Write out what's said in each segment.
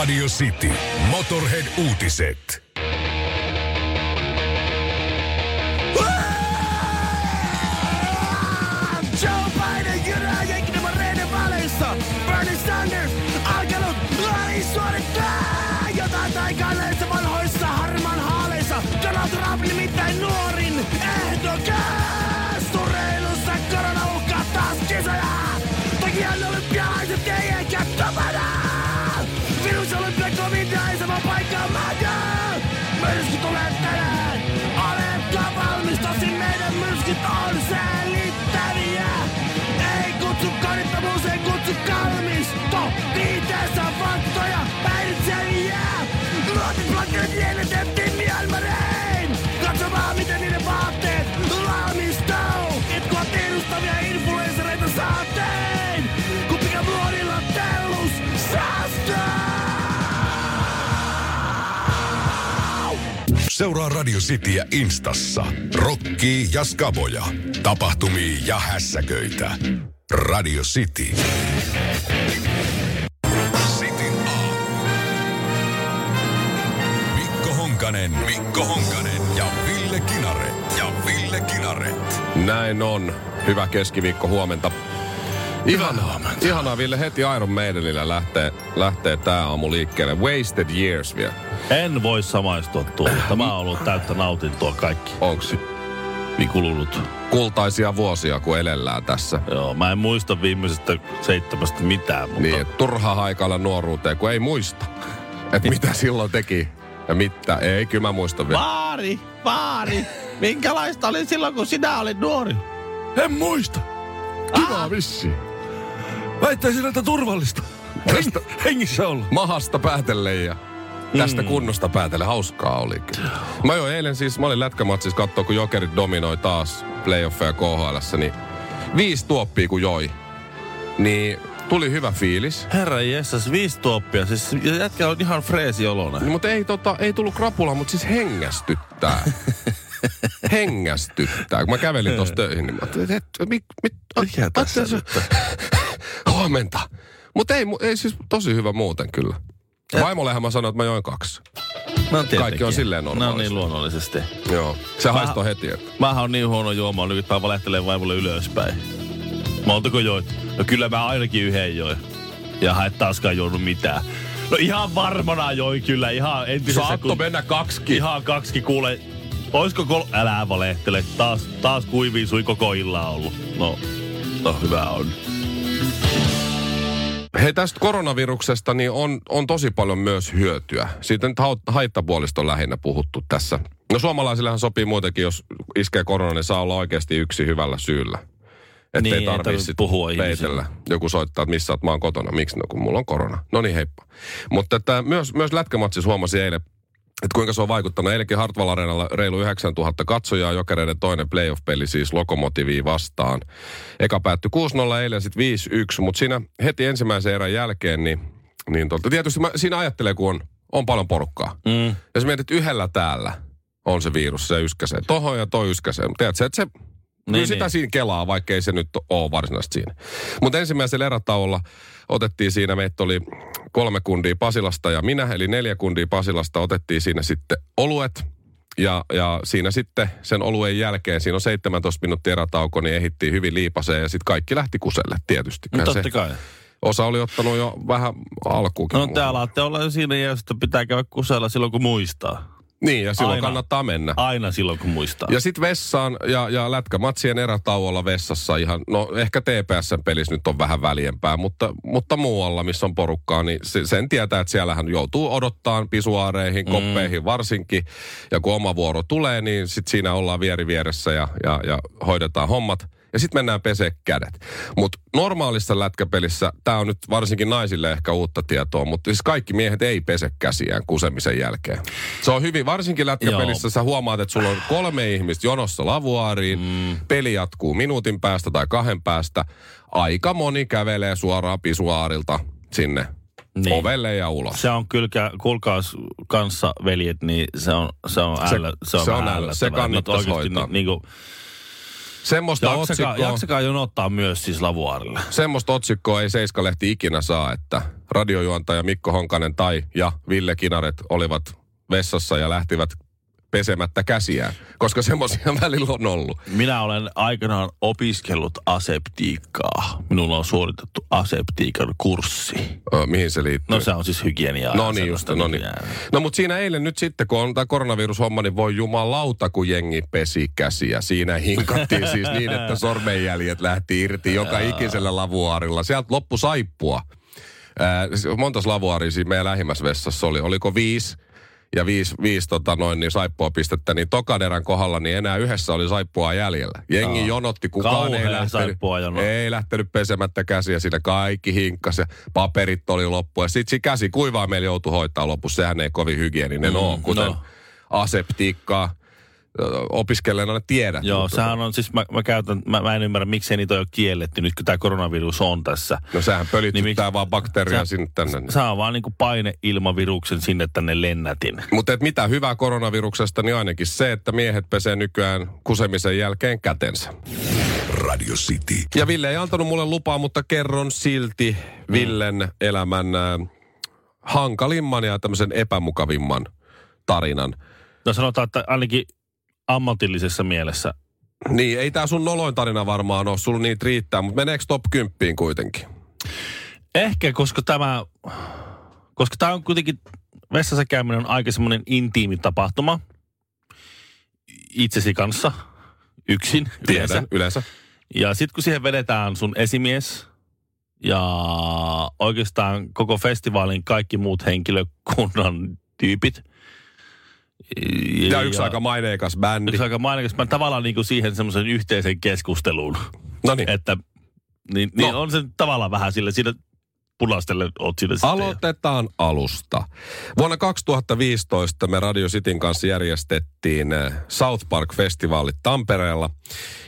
Radio City. Motorhead-uutiset. Joe Biden jyrää jenkinemareiden välissä. Bernie Sanders Myrsky tulee tänään. Oletko valmis? Tosin meidän myrskyt on selittäviä. Ei kutsu korittavuus, ei kutsu kalmisto. Viiteessä Seuraa Radio Cityä Instassa. Rokki ja Skaboja. Tapahtumia ja hässäköitä. Radio City. Mikko Honkanen, Mikko Honkanen ja Ville Kinaret. Ja Ville Kinaret. Näin on. Hyvä keskiviikko huomenta. Ihanaa, ihanaa Ville, heti Iron Maidenillä lähtee, lähtee tää aamu liikkeelle. Wasted Years vielä. En voi samaistua tuohon. Tämä on ollut täyttä nautintoa kaikki. Onks Niin kulunut. kultaisia vuosia, kun elellään tässä? Joo, mä en muista viimeisestä seitsemästä mitään, mutta Niin, turha haikailla nuoruuteen, kun ei muista. Että mitä silloin teki ja mitä. Ei, kyllä mä muistan vielä. Vaari, vaari, minkälaista oli silloin, kun sinä olit nuori? En muista. Kivaa vissiin. Väittäisin, että turvallista. Tästä Hengissä olla. mahasta päätellen ja tästä kunnosta päätellen. Hauskaa oli kyllä. Mä jo eilen siis, mä olin lätkämatsissa katsoa, kun Jokerit dominoi taas playoffeja KHL, niin viisi tuoppia kun joi. Niin tuli hyvä fiilis. Herra Jessas, viisi tuoppia. Siis jätkä on ihan freesi olonen. Niin, mutta ei, tota, ei tullut krapula, mutta siis hengästyttää. hengästyttää. Kun mä kävelin tuossa töihin, niin mä ajattelin, että mit, mit, Mikä tässä Huomenta. Mutta ei, ei siis tosi hyvä muuten kyllä. Vaimollehan mä sanoin, että mä join kaksi. No. Kaikki on silleen No normaalista. niin, luonnollisesti. Joo. Se haistoi heti. Että. Mähän on niin huono juoma, nyt tää valehtelee vaimolle ylöspäin. Montako joit? No kyllä mä ainakin yhden join. Ja et taaskaan juonut mitään. No ihan varmana joi kyllä, ihan entisessä... Saatto mennä kaksikin. Ihan kaksi kuule. Oisko kol... Älä valehtele. Taas, taas kuivii sui koko illan ollut. No, no hyvä on. Hei tästä koronaviruksesta niin on, on tosi paljon myös hyötyä. Siitä nyt haittapuolista on lähinnä puhuttu tässä. No suomalaisillehan sopii muutenkin, jos iskee korona, niin saa olla oikeasti yksi hyvällä syyllä. Että Niin, ei tarvitse puhua peitellä. Joku soittaa, että missä oot, mä oon kotona. Miksi? No kun mulla on korona. No niin, heippa. Mutta että myös, myös lätkämatsissa huomasi eilen, että kuinka se on vaikuttanut. Eilenkin Hartwall Areenalla reilu 9000 katsojaa, jokereiden toinen playoff-peli siis Lokomotiviin vastaan. Eka päättyi 6-0, eilen sitten 5-1, mutta siinä heti ensimmäisen erän jälkeen, niin, niin tolta, tietysti mä, siinä ajattelee, kun on, on paljon porukkaa. Mm. Jos mietit yhdellä täällä on se virus, se yskäsee tohon ja toi yskäsee. Tiedätkö, että se niin, Niin, sitä niin. siinä kelaa, vaikka ei se nyt ole varsinaisesti siinä. Mutta ensimmäisellä erätauolla otettiin siinä, meitä oli kolme kundia Pasilasta ja minä, eli neljä kundia Pasilasta, otettiin siinä sitten oluet. Ja, ja siinä sitten sen oluen jälkeen, siinä on 17 minuuttia erätauko, niin ehittiin hyvin liipaseen ja sitten kaikki lähti kuselle tietysti. No, totta se, kai. osa oli ottanut jo vähän alkuukin. No te alatte olla jo siinä että pitää käydä kusella silloin kun muistaa. Niin, ja silloin Aina. kannattaa mennä. Aina silloin kun muistaa. Ja sitten vessaan ja, ja lätkämatsien erätauolla vessassa ihan, no ehkä TPSn pelissä nyt on vähän väljempää, mutta, mutta muualla, missä on porukkaa, niin se, sen tietää, että siellähän joutuu odottaa pisuaareihin, Mm. koppeihin varsinkin. Ja kun oma vuoro tulee, niin sitten siinä ollaan vieri vieressä ja, ja, ja hoidetaan hommat. Ja sitten mennään pesee kädet. Mutta normaalissa lätkäpelissä, tämä on nyt varsinkin naisille ehkä uutta tietoa, mutta siis kaikki miehet ei pese käsiään kusemisen jälkeen. Se on hyvin, varsinkin lätkäpelissä Joo. sä huomaat, että sulla on kolme ihmistä jonossa lavuaariin, mm. peli jatkuu minuutin päästä tai kahden päästä. Aika moni kävelee suoraan pisuaarilta sinne Niin. ovelle ja ulos. Se on kyllä, kuulkaas kanssa veljet, niin se on, se on, Se- ällö, se on, se on ällö. Se kannattaisi hoitaa. Niin, niin kuin, Semmoista Jaksakaa, otsikkoa, jaksakaa jonottaa myös siis Lavuaarille. semmoista otsikkoa ei Seiska-lehti ikinä saa, että radiojuontaja Mikko Honkanen tai ja Ville Kinaret olivat vessassa ja lähtivät pesemättä käsiään, koska semmoisia välillä on ollut. Minä olen aikanaan opiskellut aseptiikkaa. Minulla on suoritettu aseptiikan kurssi. Ö, mihin se liittyy? No se on siis hygieniaa. No niin just, no niin. No mutta siinä eilen nyt sitten, kun on tämä koronavirushomma, niin voi jumalauta, kun jengi pesi käsiä. Siinä hinkattiin siis niin, että sormenjäljet lähti irti joka ikisellä lavuaarilla. Sieltä loppu saippua. Siis montas lavuaaria siinä meidän lähimmässä vessassa oli? Oliko viisi? Ja viisi, viisi tota noin, niin saippua pistettä, niin tokaderän kohdalla niin enää yhdessä oli saippua jäljellä. Jengi Joo. jonotti, kukaan ei lähtenyt, ei lähtenyt pesemättä käsiä, siinä kaikki hinkkas ja paperit oli loppu. Ja sitten käsi kuivaa meillä joutui hoitaa lopussa, sehän ei kovin hygieninen mm, ole, kuten no. aseptiikkaa opiskelijana tiedät. Joo, Mutta- sehän on siis, mä, mä käytän, mä, mä en ymmärrä, miksi niitä on jo kielletty nyt, kun tämä koronavirus on tässä. No sehän pölytyttää Niin miksi- vaan bakteeria sinne tänne. Saa vaan niinku paineilmaviruksen sinne tänne lennätin. Mutta et mitä hyvää koronaviruksesta, niin ainakin se, että miehet pesee nykyään kusemisen jälkeen kätensä. Radio City. Ja Ville ei antanut mulle lupaa, mutta kerron silti Villen elämän äh, hankalimman ja tämmöisen epämukavimman tarinan. No sanotaan, että ainakin ammatillisessa mielessä. Niin, ei tää sun noloin tarina varmaan ole, sulla niitä riittää, mutta meneekö top 10 kuitenkin? Ehkä, koska tämä, koska tämä on kuitenkin, vessassa käyminen on aika semmoinen intiimi tapahtuma itsesi kanssa, yksin yleensä. Tiedän, yleensä. Ja sitten kun siihen vedetään sun esimies ja oikeastaan koko festivaalin kaikki muut henkilökunnan tyypit. Ja yksi aika maineikas bändi. yksi aika mainikas. Mä tavallaan niin kuin siihen semmoisen yhteisen keskusteluun, No niin. että niin, niin No. on se tavallaan vähän sille, siinä punastelle oot siinä sitten. Aloitetaan alusta. Vuonna 2015 me Radio Cityn kanssa järjestettiin eh, South Park-festivaalit Tampereella.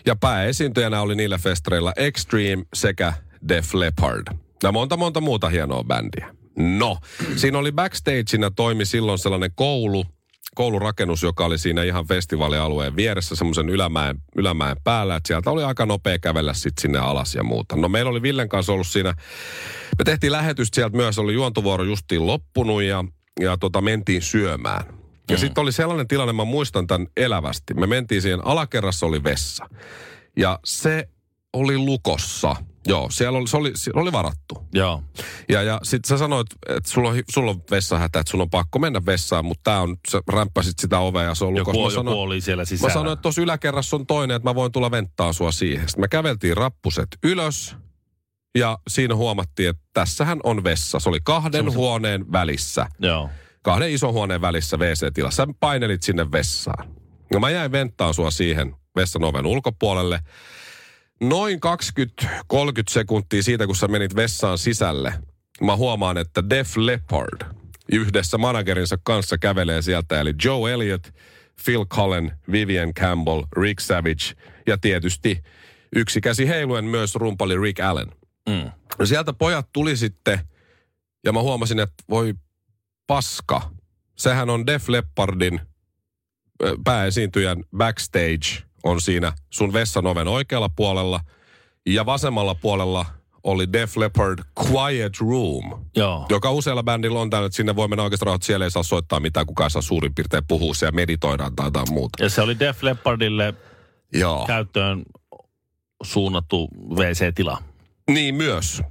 Ja pääesiintyjänä oli niillä festareilla Extreme sekä Def Leppard. Ja monta monta muuta hienoa bändiä. No, siinä oli backstageina toimi silloin sellainen koulu, koulurakennus, joka oli siinä ihan festivaalialueen vieressä semmoisen ylämäen, ylämäen päällä. Että sieltä oli aika nopea kävellä sitten sinne alas ja muuta. No meillä oli Villen kanssa ollut siinä me tehtiin lähetystä sieltä myös, oli juontovuoro justiin loppunut ja, ja tota, mentiin syömään. Ja sitten oli sellainen tilanne, mä muistan tämän elävästi. Me mentiin siihen, alakerrassa oli vessa. Ja se oli lukossa. Joo, siellä oli, se oli, se oli varattu. Joo. Ja, ja sitten sä sanoit, että sulla on, sulla on vessahätä, että sun on pakko mennä vessaan, mutta tää on, sä rämppäsit sitä ovea ja se on lukossa. Joku, joku sanoin- oli siellä sisällä. Mä sanoin, että tuossa yläkerrassa on toinen, että mä voin tulla venttaa sua siihen. Sitten me käveltiin rappuset ylös ja siinä huomattiin, että tässähän on vessa. Se oli kahden Semmoisen- huoneen välissä. Joo. Kahden ison huoneen välissä WC-tilassa. Sä painelit sinne vessaan. No mä jäin venttaan sua siihen vessan oven ulkopuolelle. Noin 20-30 sekuntia siitä, kun sä menit vessaan sisälle, mä huomaan, että Def Leppard yhdessä managerinsa kanssa kävelee sieltä. Eli Joe Elliott, Phil Cullen, Vivian Campbell, Rick Savage ja tietysti yksi käsi heiluen myös rumpali Rick Allen. Mm. Sieltä pojat tuli sitten ja mä huomasin, että voi paska. Sehän on Def Leppardin pääesiintyjän backstage on siinä sun vessan oven oikealla puolella ja vasemmalla puolella oli Def Leppard Quiet Room, Joo. joka useilla bändillä on täällä, että sinne voi mennä oikeastaan rauhassa, siellä ei saa soittaa mitään, kukaan saa suurin piirtein puhua siellä meditoidaan tai jotain muuta. Ja se oli Def Leppardille Joo. käyttöön suunnattu WC-tila. Niin myös.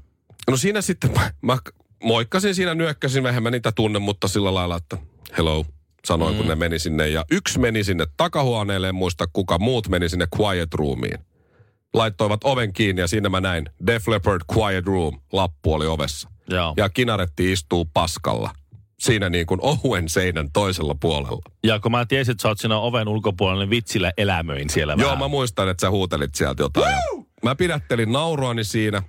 No siinä sitten mä, mä moikkasin siinä, nyökkäsin vähän, mä niitä tunne, mutta sillä lailla, että hello, sanoin, mm. kun ne meni sinne. Ja yksi meni sinne takahuoneelle, en muista kuka, muut meni sinne quiet roomiin. Laittoivat oven kiinni ja siinä mä näin Def Leppard Quiet Room, lappu oli ovessa. Joo. Ja kinaretti istuu paskalla. Siinä niin kuin ohuen seinän toisella puolella. Ja kun mä tiesin, että sä oot siinä oven ulkopuolella, niin vitsillä elämöin siellä Joo, vähän. mä muistan, että sä huutelit sieltä jotain. Mä pidättelin nauruani siinä.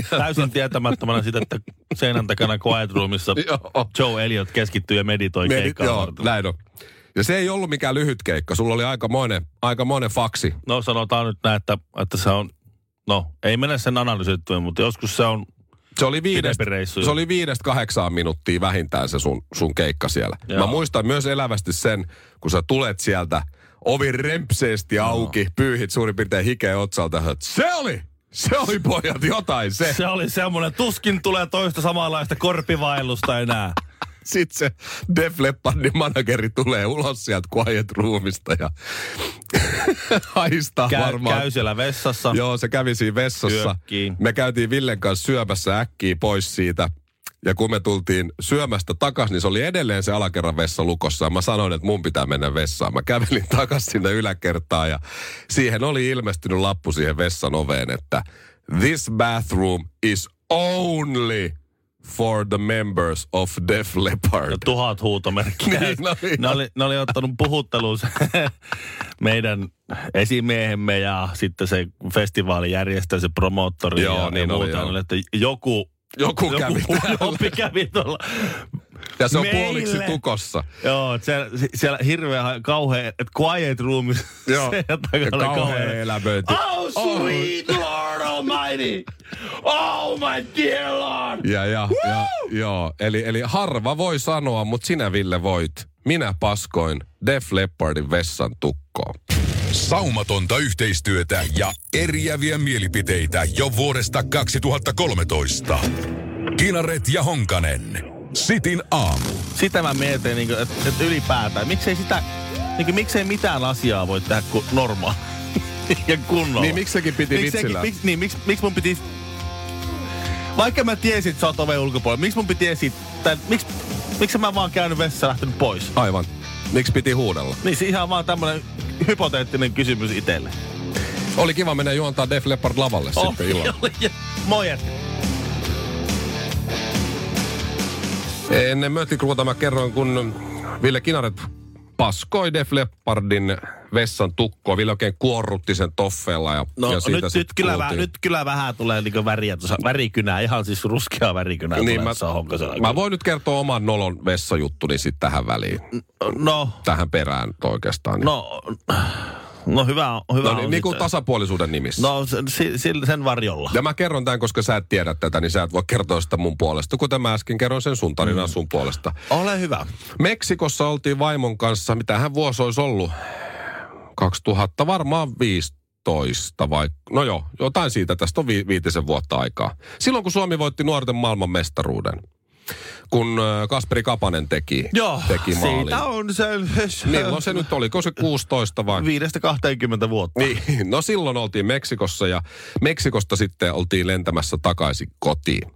Täysin tietämättömänä sitä, että seinän takana Quiet Roomissa. Joe Elliot keskittyy ja meditoi Meni, keikkaa joo, varten. näin on. Ja se ei ollut mikään lyhyt keikka. Sulla oli aikamoinen, aikamoinen faksi. No sanotaan nyt näin, että, että se on, no ei mennä sen analysoittuun, mutta joskus se on, Se oli viidestä, se oli viidestä kahdeksaan minuuttia vähintään se sun, sun keikka siellä. Joo. Mä muistan myös elävästi sen, kun sä tulet sieltä ovi rempseesti auki, pyyhit suurin piirtein hikeä otsalta. Se oli, se oli pojat jotain se. Se oli semmoinen, tuskin tulee toista samanlaista korpivailusta enää. Sitten se Def Leppardin manageri tulee ulos sieltä Quiet Roomista ja haistaa Käy, varmaan. käy siellä vessassa. Joo, se kävi siinä vessassa. Syökkii. Me käytiin Villen kanssa syömässä äkkiä pois siitä. Ja kun me tultiin syömästä takaisin, niin se oli edelleen se alakerran vessa lukossa. Mä sanoin, että mun pitää mennä vessaan. Mä kävelin takaisin sinne yläkertaan ja siihen oli ilmestynyt lappu siihen vessan oveen, että This bathroom is only for the members of Def Leppard. Ja tuhat huutomerkkiä. Niin, no niin. ne, oli, ne oli ottanut puhutteluun meidän esimiehemme ja sitten se festivaalin järjestäjä, se promoottori Joo, ja, niin ja muuta. Ne oli, että joku, Joku kävi täällä. Jopi kävi tuolla. Ja se on Meille. puoliksi tukossa. Joo, siellä, siellä hirveä kauhea, että quiet room. Joo. se Ja takana oli kauhea elämöinti. Oh, sweet Lord Almighty! Oh, my dear Lord! Ja, ja, ja joo. Eli, eli harva voi sanoa, mutta sinä Ville voit. Minä paskoin Def Leppardin vessan tukkoon. Saumatonta yhteistyötä ja eriäviä mielipiteitä jo vuodesta 2013. Kinaret ja Honkanen. Sitin aamu. Sitä mä mietin, niin että et ylipäätään, miksei sitä, niin kuin, miksei mitään asiaa voi tehdä kuin normaali ja kunnolla. Niin miksi sekin piti Miksi sekin-? Miksi, niin, miksi, miksi mun piti... Vaikka mä tiesin, että sä oot oven ulkopuolella, miksi mun piti esittää... Miksi, miksi mä vaan käynyt vessassa ja lähtenyt pois? Aivan. Miksi piti huudella? Niin se ihan vaan tämmönen hypoteettinen kysymys itselle. Oli kiva mennä juontaa Def Leppard lavalle sitten illalla. Moi jätkä. Ennen Möttikruuta mä kerroin, kun Ville Kinaret paskoi Def Leppardin vessan tukkoa. Ville oikein kuorrutti sen toffeella. Ja, No ja siitä nyt, nyt, kyllä, vähän, nyt kyllä vähän tulee niinku väriä tuossa, värikynää, ihan siis ruskea värikynää Niin, tulee mä, tuossa mä voin nyt kertoa oman nolon vessajuttuni sitten tähän väliin. No, Tähän perään oikeastaan. no, no hyvä, on- hyvä no on niin, niin kuin tasapuolisuuden nimissä. No si, si, sen varjolla. Ja mä kerron tämän, koska sä et tiedä tätä, niin sä et voi kertoa sitä mun puolesta, kuten mä äsken kerroin sen sun tarinaa Mm. sun puolesta. Ole hyvä. Meksikossa oltiin vaimon kanssa, mitä hän vuosi olisi ollut? 2000, varmaan 15 vai... No joo, jotain siitä, tästä on vi- viitisen vuotta aikaa. Silloin kun Suomi voitti nuorten maailman mestaruuden, kun Kasperi Kapanen teki, Joo, teki maalin. siitä on se... Milloin se nyt oli? Oliko se 16 vai? Viidestä 20 vuotta. Niin, no silloin oltiin Meksikossa ja Meksikosta sitten oltiin lentämässä takaisin kotiin.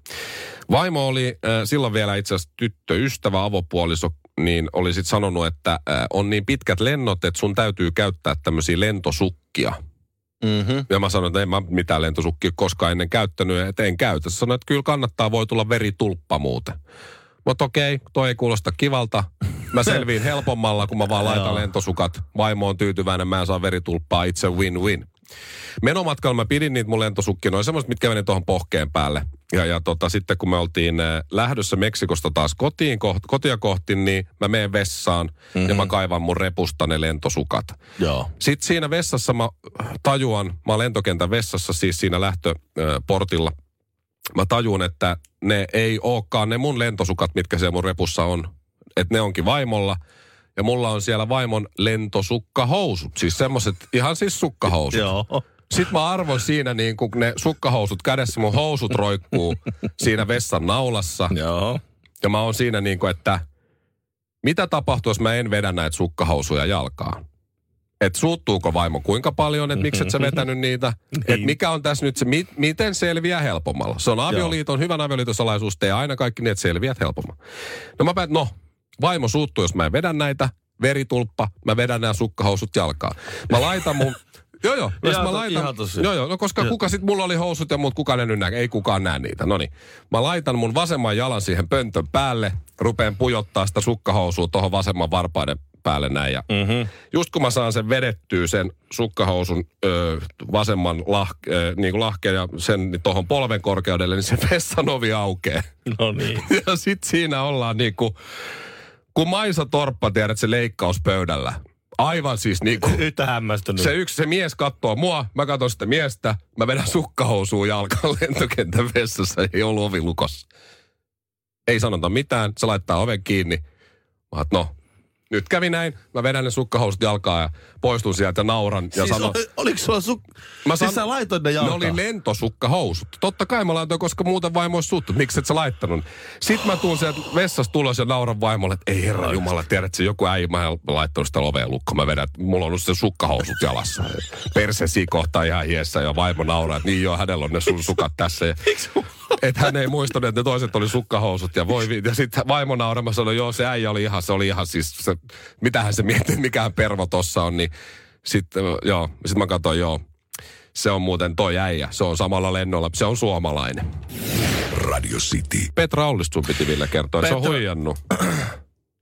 Vaimo oli äh, silloin vielä itse asiassa tyttöystävä, avopuoliso, niin oli sitten sanonut, että on niin pitkät lennot, että sun täytyy käyttää tämmöisiä lentosukkia. Mm-hmm. Ja mä sanoin, että en mä mitään lentosukkia koskaan ennen käyttänyt, että en käytä. Sanoin, että kyllä kannattaa, voi tulla veritulppa muuten. Mutta okei, toi ei kuulosta kivalta. Mä selviin helpommalla, kun mä vaan laitan lentosukat. Vaimo on tyytyväinen, mä en saa veritulppaa, itse win-win. Menomatkalla mä pidin niitä mun lentosukkia, noin semmoiset, mitkä meni tuohon pohkeen päälle. Ja, ja tota, sitten kun me oltiin äh, lähdössä Meksikosta taas kotiin, koht, kotia kohti, niin mä menen vessaan mm-hmm. ja mä kaivan mun repusta ne lentosukat. Joo. Sitten siinä vessassa mä tajuan, mä oon lentokentän vessassa siis siinä lähtöportilla. Mä tajun, että ne ei olekaan ne mun lentosukat, mitkä siellä mun repussa on. Että ne onkin vaimolla. Ja mulla on siellä vaimon lentosukkahousut. Siis semmoset, ihan siis sukkahousut. Joo. Sitten mä arvon siinä niin kun ne sukkahousut kädessä, mun housut roikkuu siinä vessan naulassa. Joo. Ja mä oon siinä niin kuin, että mitä tapahtuu, jos mä en vedä näitä sukkahousuja jalkaan? Että suuttuuko vaimo kuinka paljon, että miksi et sä vetänyt niitä? Että Niin. mikä on tässä nyt se, mi- miten selviää helpommalla? Se on avioliiton, hyvän avioliiton salaisuus, tee aina kaikki niin, että selviät helpommalla. No mä päätin, no, vaimo suuttuu, jos mä en vedä näitä, veritulppa, mä vedän nämä sukkahousut jalkaan. Mä laitan mun, joo joo, jos Ihan mä laitan, ihan joo joo, no koska Joo. kuka sit, mulla oli housut ja muut, kukaan ei nyt näe, ei kukaan näe niitä. No niin, mä laitan mun vasemman jalan siihen pöntön päälle, rupeen pujottaa sitä sukkahousua tuohon vasemman varpaiden päälle näin. Ja Mm-hmm. just kun mä saan sen vedettyä sen sukkahousun ö, vasemman lah, ö, niin kuin lahkeen ja sen tuohon polven korkeudelle, niin se vessan ovi aukeaa. No niin. Ja sit siinä ollaan niin kuin, kun Maisa Torppa, tiedät, se leikkauspöydällä. Aivan siis niin kuin, Yhtä hämmästynyt. se yksi, se mies katsoo mua, mä katson sitä miestä, mä vedän sukkahousuun jalkaan lentokentän vessassa, ei ollut ovi lukossa. Ei sanota mitään, se laittaa oven kiinni. Mä oon, no, Nyt kävi näin. Mä vedän ne sukkahousut jalkaan ja poistun sieltä ja nauran ja siis sanon... oli, oliko sulla suk... Mä Siis san- sä laitoit ne Ne jalkaan? oli lentosukkahousut. Totta kai mä laitoin, koska muuten vaimo olisi suttu. Miksi et sä laittanut? Sitten mä tuun sieltä vessasta tulos ja nauran vaimolle, että ei herra jumala, tiedätkö, joku äijä, mä en laittanut sitä oveen lukkoon. Mä vedän, että mulla on nyt se sukkahousut jalassa. Perse kohtaa ihan hiessä ja vaimo nauraa, että niin joo, hänellä on ne sun sukat tässä. Ja, että hän ei muistanut, että ne toiset oli sukkahousut ja voi Ja sitten vaimo naurama sanoi, joo se äijä oli ihan, se oli ihan siis, se, mitähän se miettii, mikään pervo tossa on, niin sitten joo, sitten mä katsoin, joo, se on muuten toi äijä. Se on samalla lennolla. Se on suomalainen. Radio City. Petra Ollista sun piti Ville kertoa. että Se on Petra- huijannut.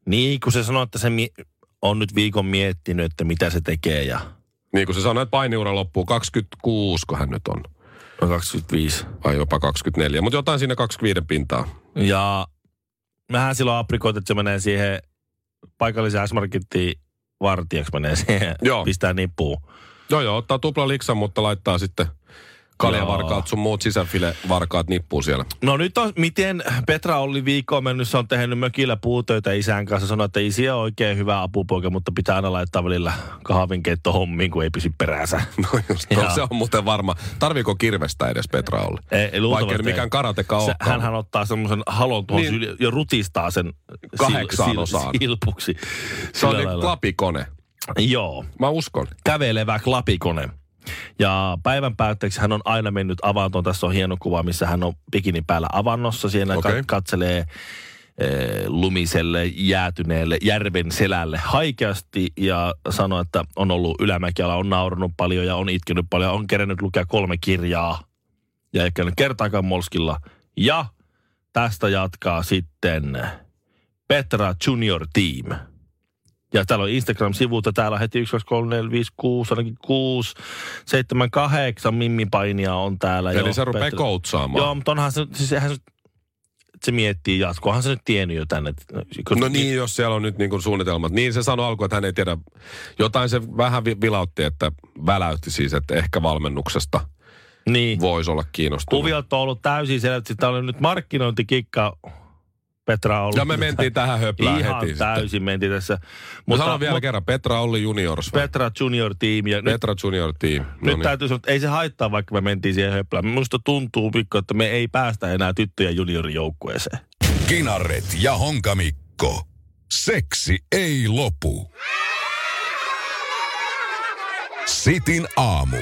Niin, kun se sanoi, että se mi- on nyt viikon miettinyt, että mitä se tekee ja... Niin kuin se sanoi, että painiura loppuu 26, kun hän nyt on. No 25. Vai jopa 24. Mutta jotain siinä 25 pintaa. Ja mähän silloin aprikoit, että se menee siihen paikalliseen S-Markettiin vartijaksi menee siihen, Joo. pistää nippuun. Joo joo, ottaa tupla liksan, mutta laittaa sitten kaljavarkaat sun muut sisäfilevarkaat nippuu siellä. No nyt on, miten Petra oli viikkoon mennyt, se on tehnyt mökillä puutöitä isän kanssa. Sanoi, että isi on oikein hyvä apupoika, mutta pitää aina laittaa välillä kahvinkeitto hommiin, kun ei pysy peränsä. No just, no, se on muuten varma. Tarviiko kirvestä edes Petra olla? Ei, ei luultavasti Vaikka mikään karateka Se, hänhän ottaa semmoisen halon tuohon Niin. ja rutistaa sen Kahdeksaan osaan. silpuksi. Se on niin klapikone. Joo. Mä uskon. kävelevä klapikone. Ja päivän päätteeksi hän on aina mennyt avantoon. Tässä on hieno kuva, missä hän on bikini päällä avannossa. Siinä Okei. okay. katselee eh, lumiselle, jäätyneelle järven selälle haikeasti ja sanoi, että on ollut ylämäkiala, on naurannut paljon ja on itkenyt paljon, on kerennyt lukea kolme kirjaa ja ei käynyt kertaakaan molskilla. Ja tästä jatkaa sitten Petra Junior Team. Ja täällä on Instagram-sivut ja täällä on heti 1, 2, 3, 4, 5, 6, ainakin 6, 7, 8 mimmipainia on täällä. Eli jo. se rupeaa Petra- koutsaamaan. Joo, mutta onhan se, siis eihän se, se miettii jatkoahan se nyt tiennyt jo tänne. Kun- No niin, jos siellä on nyt niin kuin suunnitelmat. Niin se sanoi alkuun, että hän ei tiedä. Jotain se vähän vi- vilautti, että väläytti siis, että ehkä valmennuksesta Niin. voisi olla kiinnostunut. Kuviot on ollut täysin selvä, että tämä oli nyt markkinointikikka Petra ollut. Ja me mentiin tähän höplään Ihan heti täysin mentiin tässä. Mutta, sanon vielä kerran, Petra Olli Juniors. vai? Petra Junior Team. Ja nyt, Petra Junior Team. No nyt niin. täytyy sanoa, että ei se haittaa, vaikka me mentiin siihen höplään. Minusta tuntuu, Mikko, että me ei päästä enää tyttöjen juniorijoukkueeseen. Kinaret ja Honkamikko. Seksi ei lopu. Sitin aamu.